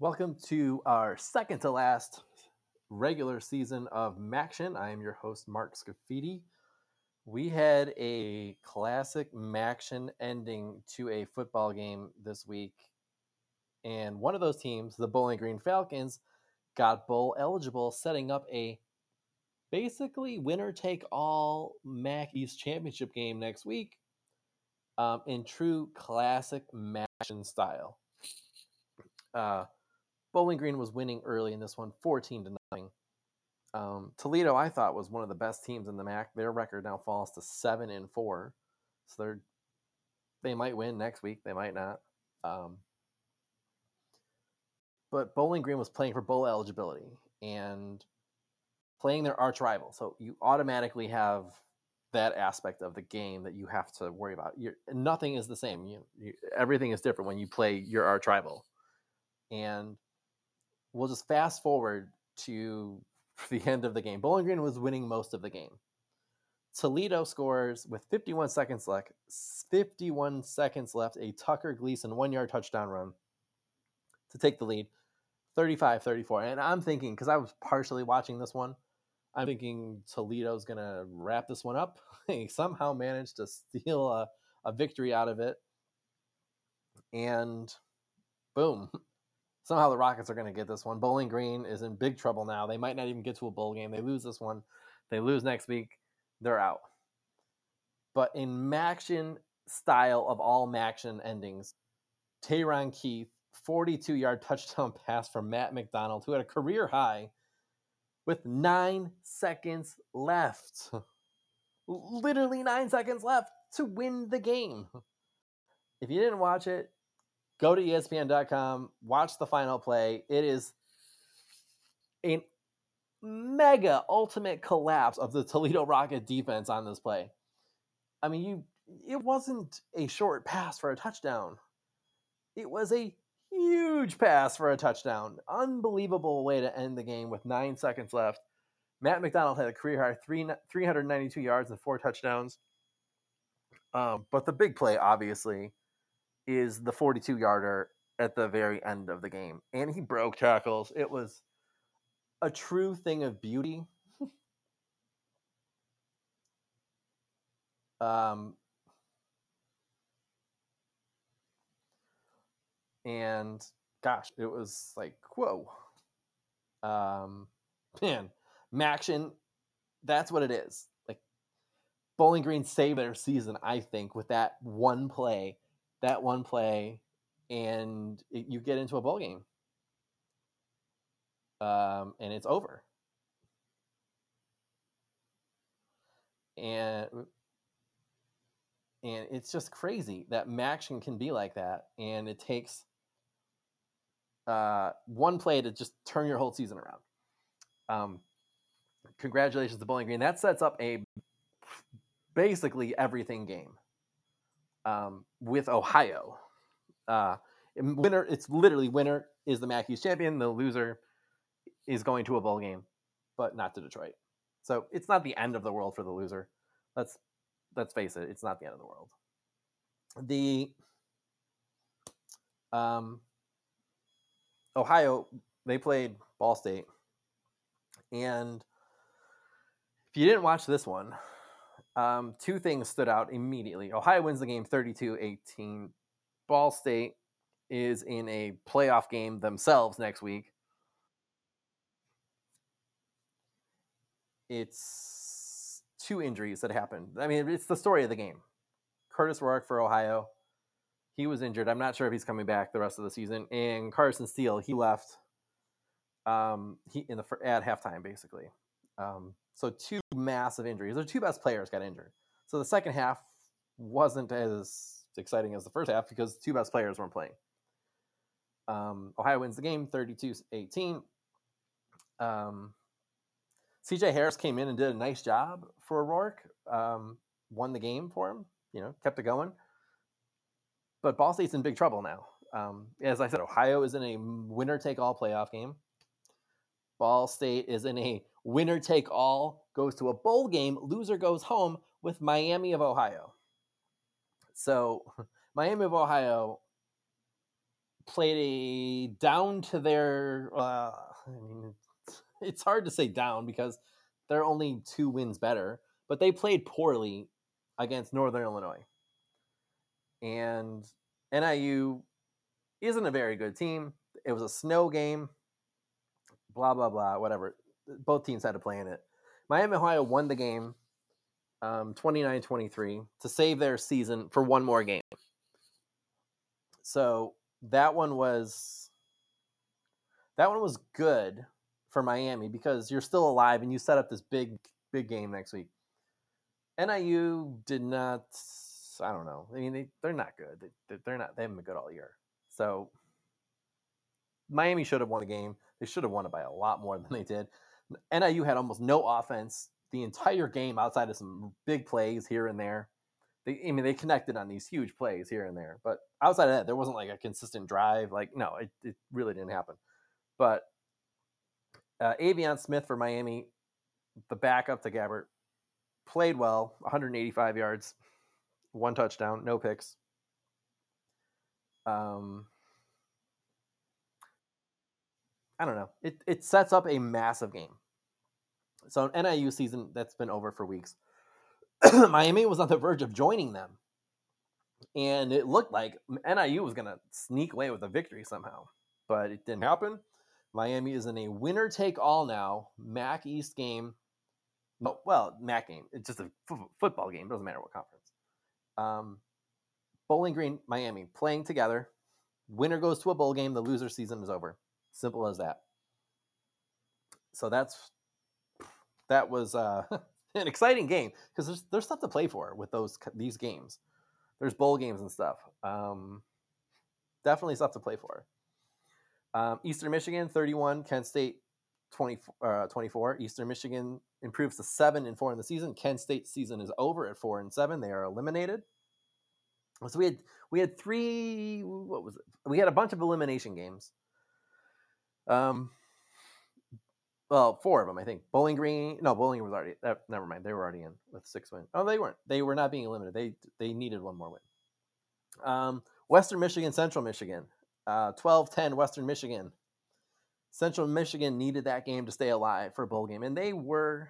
Welcome to our second to last regular season of Maction. I am your host, Mark Scafidi. We had a classic Maction ending to a football game this week. And one of those teams, the Bowling Green Falcons, got bowl eligible, setting up a basically winner take all MAC East Championship game next week um, in true classic Maction style. Uh, Bowling Green was winning early in this one, 14 to nothing. Um, Toledo, I thought, was one of the best teams in the MAC. Their record now falls to seven and four, so they're they might win next week. They might not. Um, but Bowling Green was playing for bowl eligibility and playing their arch rival, so you automatically have that aspect of the game that you have to worry about. You're, nothing is the same. You, you, everything is different when you play your arch rival, and we'll just fast forward to the end of the game. Bowling Green was winning most of the game. Toledo scores with 51 seconds left. 51 seconds left. A Tucker Gleason one yard touchdown run to take the lead, 35 34. And I'm thinking, because I was partially watching this one, I'm thinking Toledo's going to wrap this one up. They somehow managed to steal a, a victory out of it. And boom, somehow the Rockets are going to get this one. Bowling Green is in big trouble now. They might not even get to a bowl game. They lose this one. They lose next week. They're out. But in Maction style of all Maction endings, Tayron Keith, 42 yard touchdown pass from Matt McDonald, who had a career high with nine seconds left. Literally nine seconds left to win the game. If you didn't watch it, go to espn.com, watch the final play. It is a mega ultimate collapse of the Toledo Rocket defense on this play. I mean, you it wasn't a short pass for a touchdown. It was a huge pass for a touchdown. Unbelievable way to end the game with 9 seconds left. Matt McDonald had a career high three, 392 yards and four touchdowns. Um, but the big play, obviously, is the 42 yarder at the very end of the game. And he broke tackles. It was a true thing of beauty. um, and gosh, it was like, whoa. Um, man, Maction, that's what it is. Like, Bowling Green saved their season, I think, with that one play that one play and it, you get into a bowl game. Um, and it's over. And and it's just crazy that Maction can be like that and it takes uh, one play to just turn your whole season around. Um, congratulations to bowling green. That sets up a basically everything game um, with Ohio. Uh, winner, it's literally winner is the East champion. The loser is going to a bowl game, but not to Detroit. So it's not the end of the world for the loser. Let's let's face it, it's not the end of the world. The um, Ohio they played Ball State, and if you didn't watch this one, um, two things stood out immediately. Ohio wins the game 32 18. Ball State is in a playoff game themselves next week. It's two injuries that happened. I mean, it's the story of the game. Kurtis Rourke for Ohio, he was injured. I'm not sure if he's coming back the rest of the season. And Carson Steele, he left um, he in the at halftime basically. Um, so two massive injuries. Their two best players got injured. So the second half wasn't as exciting as the first half because two best players weren't playing. Um, Ohio wins the game 32-18. Um, CJ Harris came in and did a nice job for Rourke. Um, won the game for him. You know, kept it going. But Ball State's in big trouble now. Um, as I said, Ohio is in a winner take all playoff game. Ball State is in a winner take all, goes to a bowl game, loser goes home with Miami of Ohio. So, Miami of Ohio played a down to their. Uh, I mean, it's, hard to say down because they're only two wins better, but they played poorly against Northern Illinois. And NIU isn't a very good team. It was a snow game. Blah blah blah. Whatever. Both teams had to play in it. Miami Ohio won the game um, 29-23 to save their season for one more game. So that one was that one was good for Miami because you're still alive and you set up this big big game next week. NIU did not. I don't know. I mean, they they're not good. They, they're not. They haven't been good all year. So Miami should have won the game. They should have won it by a lot more than they did. NIU had almost no offense the entire game outside of some big plays here and there. They, I mean, they connected on these huge plays here and there, but outside of that, there wasn't like a consistent drive. Like, no, it, it really didn't happen. But uh, Aveon Smith for Miami, the backup to Gabbert, played well, 185 yards, one touchdown, no picks. Um, I don't know. It it sets up a massive game. So an NIU season that's been over for weeks. Miami was on the verge of joining them. And it looked like NIU was going to sneak away with a victory somehow, but it didn't happen. Miami is in a winner take all now MAC East game. No, well, MAC game. It's just a f- football game. Doesn't matter what conference. Um, Bowling Green, Miami playing together. Winner goes to a bowl game. The loser season is over. Simple as that. So that's that was uh, an exciting game because there's there's stuff to play for with those these games. There's bowl games and stuff. Um, definitely stuff to play for. Um, Eastern Michigan 31, Kent State 20, uh, 24. Eastern Michigan improves to seven and four in the season. Kent State season is over at four and seven. They are eliminated. So we had we had three. What was it? We had a bunch of elimination games. Um, well, four of them, I think. Bowling Green, no, Bowling Green was already. Uh, never mind, they were already in with six wins. Oh, they weren't. They were not being eliminated. They they needed one more win. Um, Western Michigan, Central Michigan, uh, 12-10 Western Michigan. Central Michigan needed that game to stay alive for a bowl game, and they were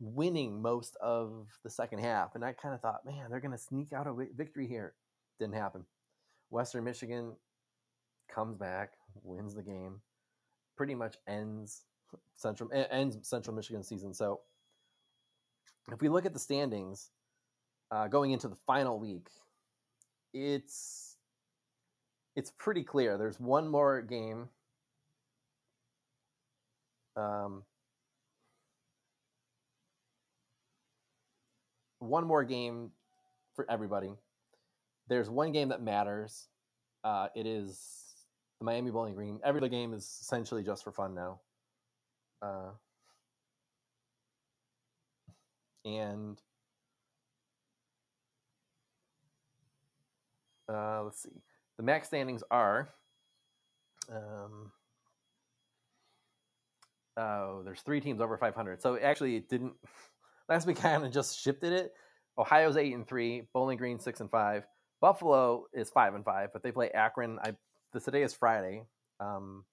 winning most of the second half. And I kind of thought, man, they're going to sneak out a victory here. Didn't happen. Western Michigan comes back, wins the game pretty much ends Central ends Central Michigan season. So if we look at the standings uh, going into the final week, it's it's pretty clear. There's one more game. Um, one more game for everybody. There's one game that matters. Uh, it is the Miami Bowling Green. Every other game is essentially just for fun now. Uh, and uh, let's see. The max standings are. Um, oh, there's three teams over 500. So actually, it didn't. Last week, kind of just shifted it. Ohio's eight and three. Bowling Green six and five. Buffalo is five and five, but they play Akron. I today is Friday. Um,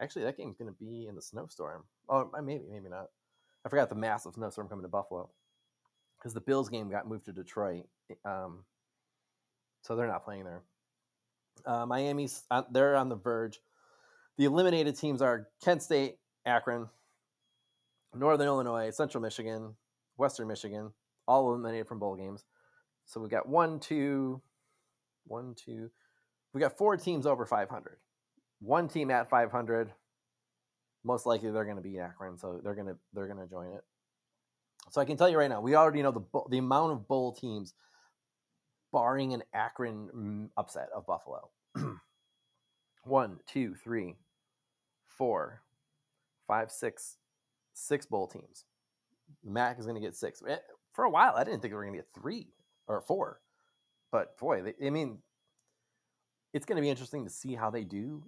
actually, that game's going to be in the snowstorm. Oh, maybe, maybe not. I forgot the massive snowstorm coming to Buffalo because the Bills game got moved to Detroit. Um, so they're not playing there. Uh, Miami's uh, they're on the verge. The eliminated teams are Kent State, Akron, Northern Illinois, Central Michigan, Western Michigan, all eliminated from bowl games. So we've got one, two, one, two, we got four teams over 500. One team at 500. Most likely they're going to be Akron, so they're going to they're going to join it. So I can tell you right now, we already know the the amount of bowl teams, barring an Akron mm, upset of Buffalo. One, two, three, four, five, six, six bowl teams. Mac is going to get six. Eh, for a while, I didn't think they were going to get three or four, but boy, they, I mean, it's going to be interesting to see how they do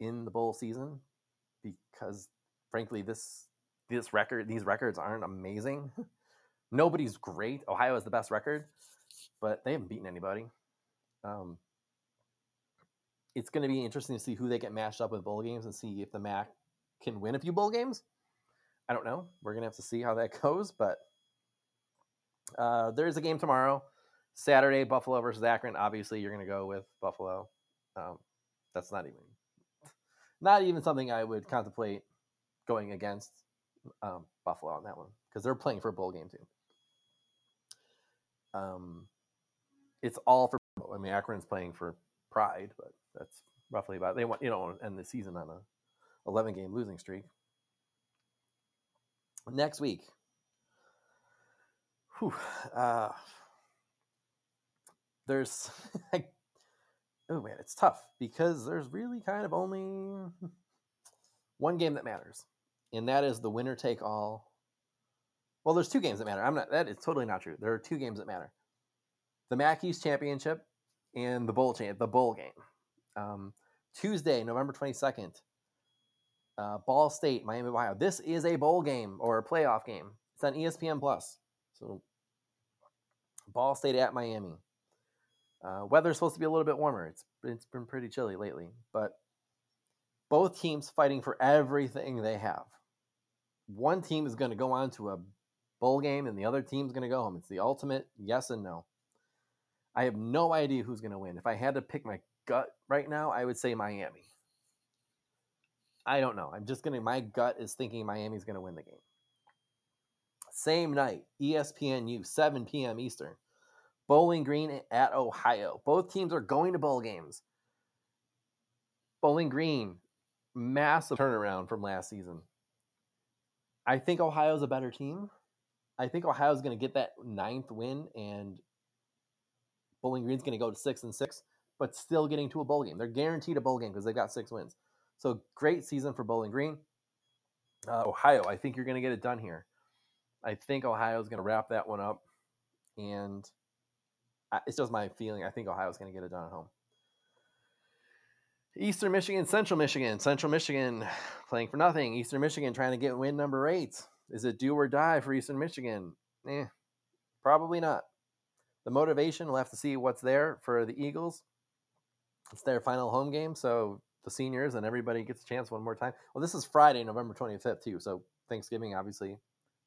in the bowl season because frankly this this record these records aren't amazing nobody's great ohio has the best record but they haven't beaten anybody um, it's going to be interesting to see who they get matched up with bowl games and see if the MAC can win a few bowl games. I don't know. We're going to have to see how that goes, but uh, there's a game tomorrow. Saturday, Buffalo versus Akron. Obviously, you're going to go with Buffalo. Um, that's not even not even something I would contemplate going against um, Buffalo on that one because they're playing for a bowl game too. Um, it's all for. I mean, Akron's playing for pride, but that's roughly about. They want you know end the season on a 11 game losing streak. Next week, whew, uh, there's oh man, it's tough because there's really kind of only one game that matters, and that is the winner take all. Well, there's two games that matter. I'm not. That is totally not true. There are two games that matter: the MAC East Championship and the bowl champ, the bowl game. Um, Tuesday, November 22nd, uh, Ball State, Miami, Ohio. This is a bowl game or a playoff game. It's on ESPN Plus. So Ball State at Miami. Uh, weather's supposed to be a little bit warmer. It's it's been pretty chilly lately, but both teams fighting for everything they have. One team is going to go on to a bowl game, and the other team's going to go home. It's the ultimate yes and no. I have no idea who's going to win. If I had to pick my gut right now, I would say Miami. I don't know. I'm just going to, my gut is thinking Miami's going to win the game. Same night, ESPNU, 7 p.m. Eastern. Bowling Green at Ohio. Both teams are going to bowl games. Bowling Green, massive turnaround from last season. I think Ohio's a better team. I think Ohio's going to get that ninth win, and Bowling Green's going to go to six and six, but still getting to a bowl game. They're guaranteed a bowl game because they've got six wins. So great season for Bowling Green. Uh, Ohio, I think you're going to get it done here. I think Ohio's going to wrap that one up, and it's just my feeling. I think Ohio's going to get it done at home. Eastern Michigan, Central Michigan, Central Michigan playing for nothing. Eastern Michigan trying to get win number eight. Is it do or die for Eastern Michigan? Eh, probably not. The motivation, we'll have to see what's there for the Eagles. It's their final home game, so the seniors and everybody gets a chance one more time. Well, this is Friday, November 25th, too. So Thanksgiving, obviously,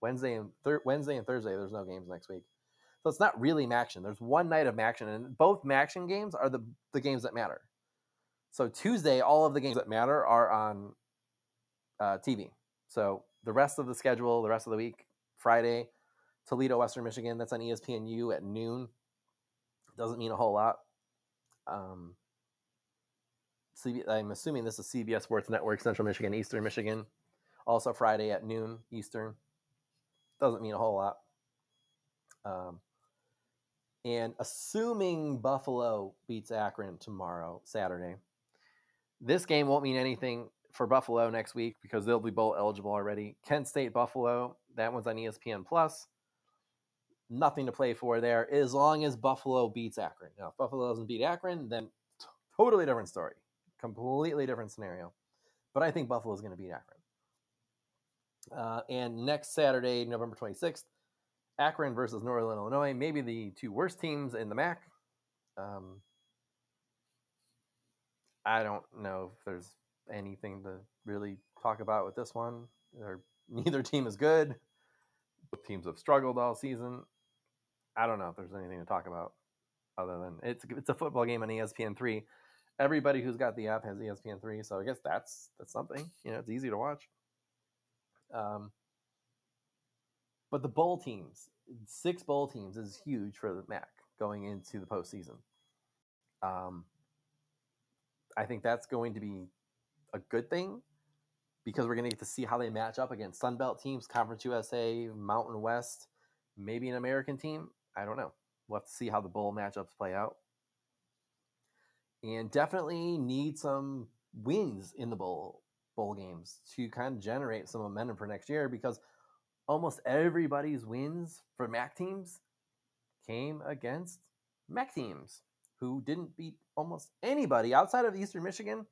Wednesday and thir- Wednesday and Thursday. There's no games next week, so it's not really MACtion. There's one night of MACtion, and both MACtion games are the the games that matter. So Tuesday, all of the games that matter are on uh, TV. So the rest of the schedule, the rest of the week, Friday, Toledo, Western Michigan. That's on ESPNU at noon. Doesn't mean a whole lot. Um, CB, I'm assuming this is CBS Sports Network, Central Michigan, Eastern Michigan. Also Friday at noon Eastern. Doesn't mean a whole lot. Um, and assuming Buffalo beats Akron tomorrow, Saturday, this game won't mean anything for Buffalo next week because they'll be bowl eligible already. Kent State Buffalo, that one's on ESPN Plus. Nothing to play for there as long as Buffalo beats Akron. Now, if Buffalo doesn't beat Akron, then totally different story. Completely different scenario. But I think Buffalo is going to beat Akron. Uh, and next Saturday, November 26th, Akron versus Northern Illinois, maybe the two worst teams in the MAC. Um, I don't know if there's anything to really talk about with this one. They're, neither team is good. Both teams have struggled all season. I don't know if there's anything to talk about other than it's it's a football game on ESPN three. Everybody who's got the app has ESPN three, so I guess that's that's something. You know, it's easy to watch. Um, but the bowl teams, six bowl teams, is huge for the MAC going into the postseason. Um, I think that's going to be a good thing because we're going to get to see how they match up against Sunbelt teams, Conference USA, Mountain West, maybe an American team. I don't know. We'll have to see how the bowl matchups play out. And definitely need some wins in the bowl bowl games to kind of generate some momentum for next year because almost everybody's wins for MAC teams came against MAC teams who didn't beat almost anybody outside of Eastern Michigan.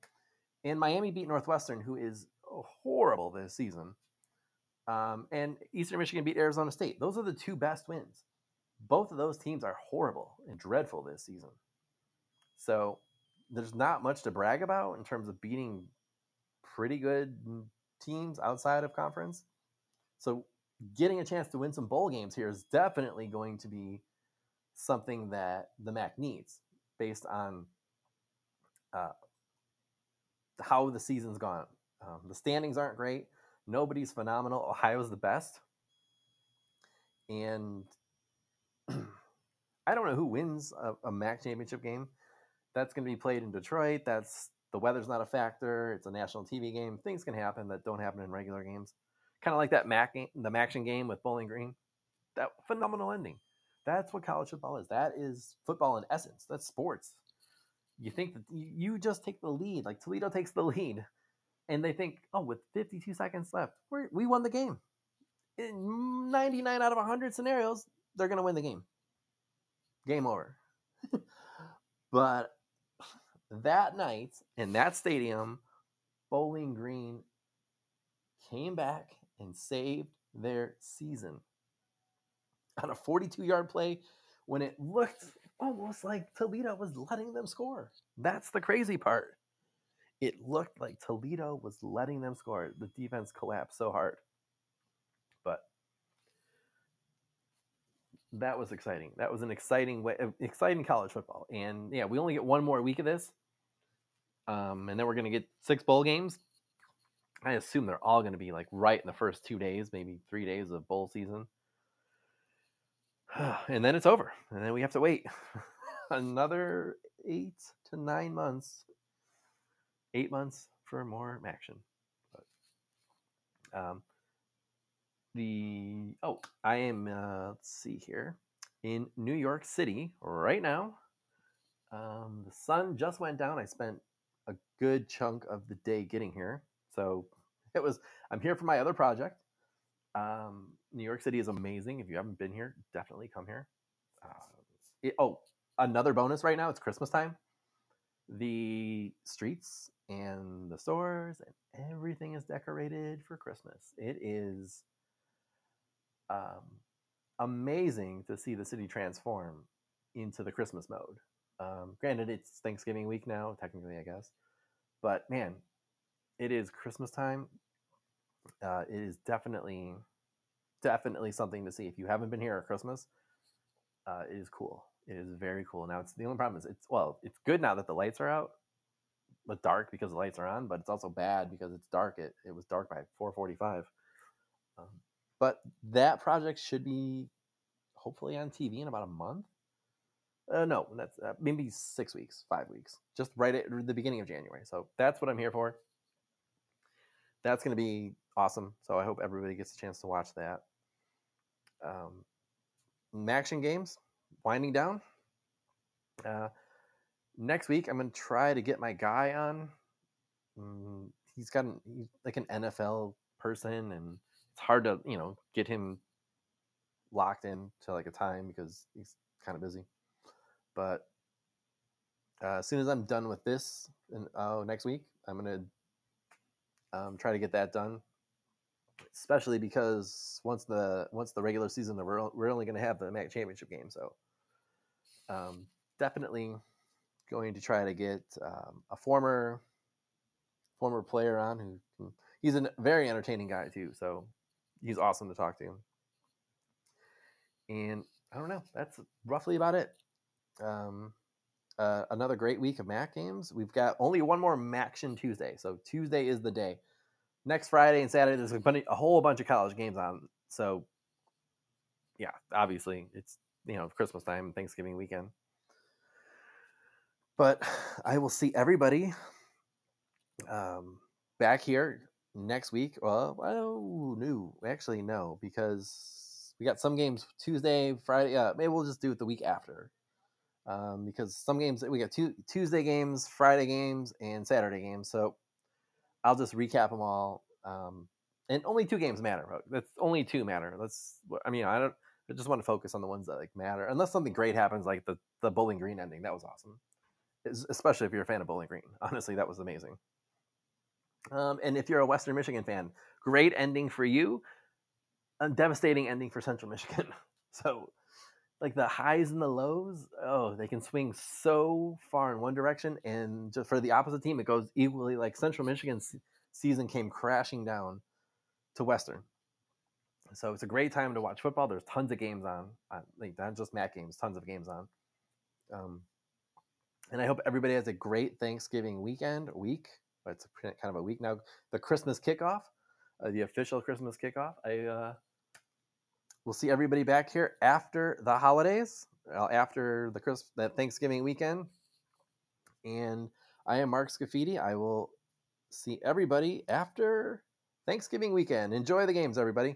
And Miami beat Northwestern, who is horrible this season. Um, and Eastern Michigan beat Arizona State. Those are the two best wins. Both of those teams are horrible and dreadful this season. So there's not much to brag about in terms of beating pretty good teams outside of conference. So getting a chance to win some bowl games here is definitely going to be something that the MAC needs based on uh, how the season's gone. Um, the standings aren't great. Nobody's phenomenal. Ohio's the best. And I don't know who wins a, a MAC championship game. That's going to be played in Detroit. That's the weather's not a factor. It's a national TV game. Things can happen that don't happen in regular games. Kind of like that Mac the Maction game with Bowling Green. That phenomenal ending. That's what college football is. That is football in essence. That's sports. You think that you just take the lead, like Toledo takes the lead, and they think, oh, with 52 seconds left, we won the game. In 99 out of 100 scenarios, they're going to win the game. Game over. but that night in that stadium, Bowling Green came back and saved their season on a 42 yard play when it looked almost like Toledo was letting them score. That's the crazy part. It looked like Toledo was letting them score. The defense collapsed so hard. But that was exciting. That was an exciting way, exciting college football. And yeah, we only get one more week of this. Um, and then we're going to get six bowl games. I assume they're all going to be like right in the first two days, maybe three days of bowl season. and then it's over. And then we have to wait another eight to nine months, eight months for more action. But, um, the oh, I am. Uh, let's see here in New York City right now. Um, the sun just went down. I spent a good chunk of the day getting here, so it was. I'm here for my other project. Um, New York City is amazing. If you haven't been here, definitely come here. Uh, it, oh, another bonus right now. It's Christmas time. The streets and the stores and everything is decorated for Christmas. It is um, amazing to see the city transform into the Christmas mode. Um, granted, it's Thanksgiving week now, technically, I guess, but man, it is Christmas time. Uh, it is definitely, definitely something to see. If you haven't been here at Christmas, uh, it is cool. It is very cool. Now, it's the only problem is it's well, it's good now that the lights are out, but dark because the lights are on. But it's also bad because it's dark. It it was dark by four forty five. Um, but that project should be hopefully on TV in about a month. Uh, no, that's uh, maybe six weeks, five weeks, just right at the beginning of January. So that's what I'm here for. That's going to be awesome. So I hope everybody gets a chance to watch that. Um, action games winding down. Uh, next week, I'm going to try to get my guy on. Mm, he's got an, he's like an NFL person, and it's hard to you know get him locked in to like a time because he's kind of busy. But uh, as soon as I'm done with this, and oh, next week I'm gonna um, try to get that done. Especially because once the once the regular season, we're we're only gonna have the MAC championship game, so um, definitely going to try to get um, a former former player on who he's a very entertaining guy too. So he's awesome to talk to. And I don't know. That's roughly about it. Um, uh, another great week of Mac games. We've got only one more Maction Tuesday, so Tuesday is the day. Next Friday and Saturday, there's a, bunch, a whole bunch of college games on. So, yeah, obviously it's you know Christmas time, Thanksgiving weekend. But I will see everybody um, back here next week. Well, oh no, actually no, because we got some games Tuesday, Friday. Yeah, maybe we'll just do it the week after. Um, because some games we got two Tuesday games, Friday games, and Saturday games. So I'll just recap them all. Um, and only two games matter. That's only two matter. Let's. I mean, I don't. I just want to focus on the ones that like matter. Unless something great happens, like the the Bowling Green ending, that was awesome. Especially if you're a fan of Bowling Green. Honestly, that was amazing. Um, and if you're a Western Michigan fan, great ending for you. A devastating ending for Central Michigan. so like the highs and the lows. Oh, they can swing so far in one direction, and just for the opposite team, it goes equally. Like Central Michigan's season came crashing down to Western. So it's a great time to watch football. There's tons of games on, like not just MAC games, tons of games on. Um, and I hope everybody has a great Thanksgiving weekend, week. It's kind of a week now. The Christmas kickoff, uh, the official Christmas kickoff. I uh, we'll see everybody back here after the holidays, uh, after the Christmas, that Thanksgiving weekend. And I am Mark Scafidi. I will see everybody after Thanksgiving weekend. Enjoy the games, everybody.